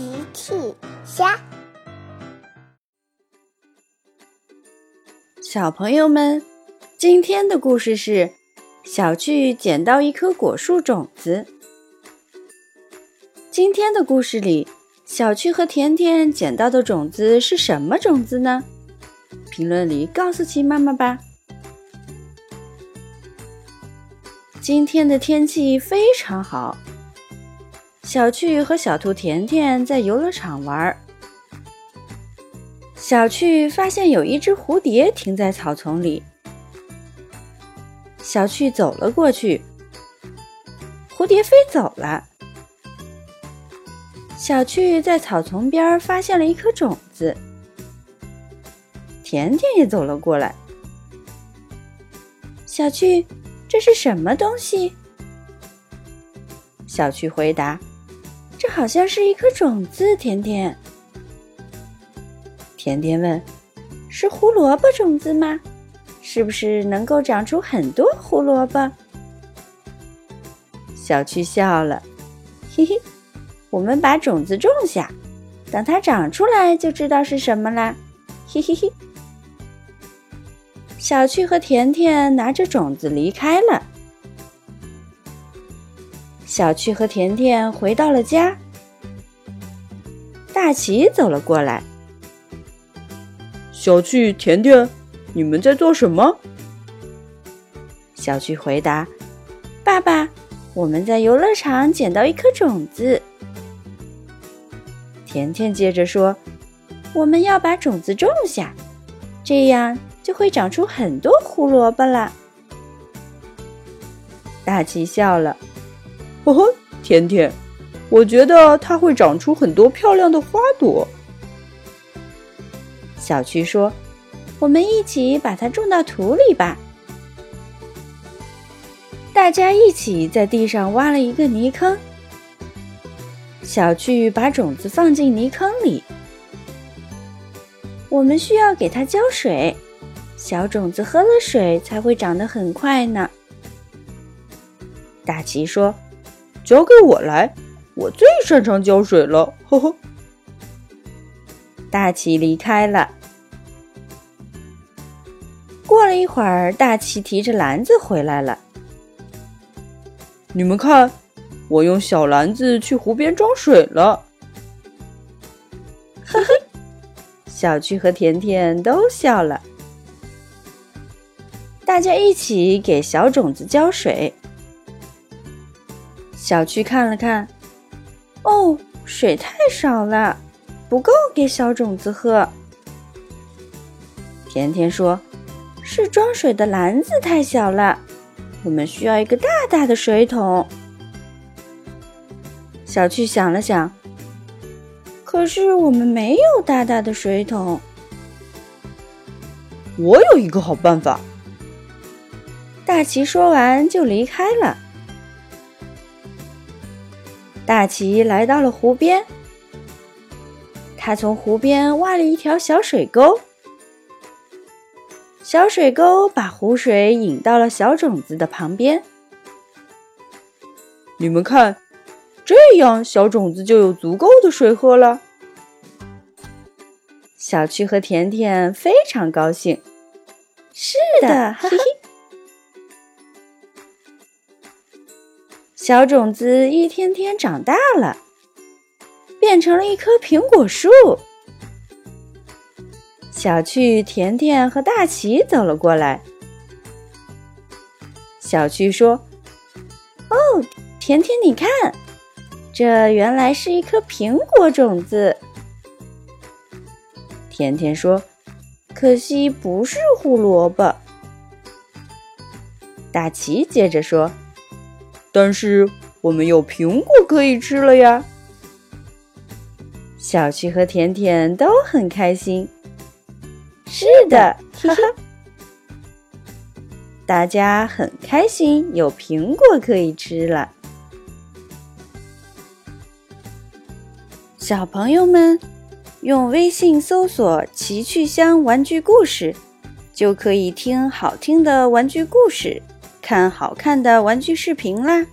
奇趣虾，小朋友们，今天的故事是小趣捡到一颗果树种子。今天的故事里，小趣和甜甜捡到的种子是什么种子呢？评论里告诉奇妈妈吧。今天的天气非常好。小趣和小兔甜甜在游乐场玩。小趣发现有一只蝴蝶停在草丛里。小趣走了过去，蝴蝶飞走了。小趣在草丛边发现了一颗种子。甜甜也走了过来。小趣，这是什么东西？小趣回答。这好像是一颗种子，甜甜。甜甜问：“是胡萝卜种子吗？是不是能够长出很多胡萝卜？”小趣笑了，嘿嘿，我们把种子种下，等它长出来就知道是什么啦，嘿嘿嘿。小趣和甜甜拿着种子离开了。小趣和甜甜回到了家。大奇走了过来。小趣、甜甜，你们在做什么？小趣回答：“爸爸，我们在游乐场捡到一颗种子。”甜甜接着说：“我们要把种子种下，这样就会长出很多胡萝卜了。”大奇笑了。哦呵，甜甜，我觉得它会长出很多漂亮的花朵。小趣说：“我们一起把它种到土里吧。”大家一起在地上挖了一个泥坑。小趣把种子放进泥坑里。我们需要给它浇水，小种子喝了水才会长得很快呢。大奇说。交给我来，我最擅长浇水了。呵呵。大奇离开了。过了一会儿，大奇提着篮子回来了。你们看，我用小篮子去湖边装水了。呵呵，小趣和甜甜都笑了。大家一起给小种子浇水。小趣看了看，哦，水太少了，不够给小种子喝。甜甜说：“是装水的篮子太小了，我们需要一个大大的水桶。”小趣想了想，可是我们没有大大的水桶。我有一个好办法。大奇说完就离开了。大奇来到了湖边，他从湖边挖了一条小水沟，小水沟把湖水引到了小种子的旁边。你们看，这样小种子就有足够的水喝了。小趣和甜甜非常高兴。是的，嘿嘿。小种子一天天长大了，变成了一棵苹果树。小趣、甜甜和大奇走了过来。小趣说：“哦，甜甜，你看，这原来是一颗苹果种子。”甜甜说：“可惜不是胡萝卜。”大奇接着说。但是我们有苹果可以吃了呀！小趣和甜甜都很开心。是的，哈哈，大家很开心，有苹果可以吃了。小朋友们，用微信搜索“奇趣箱玩具故事”，就可以听好听的玩具故事。看好看的玩具视频啦！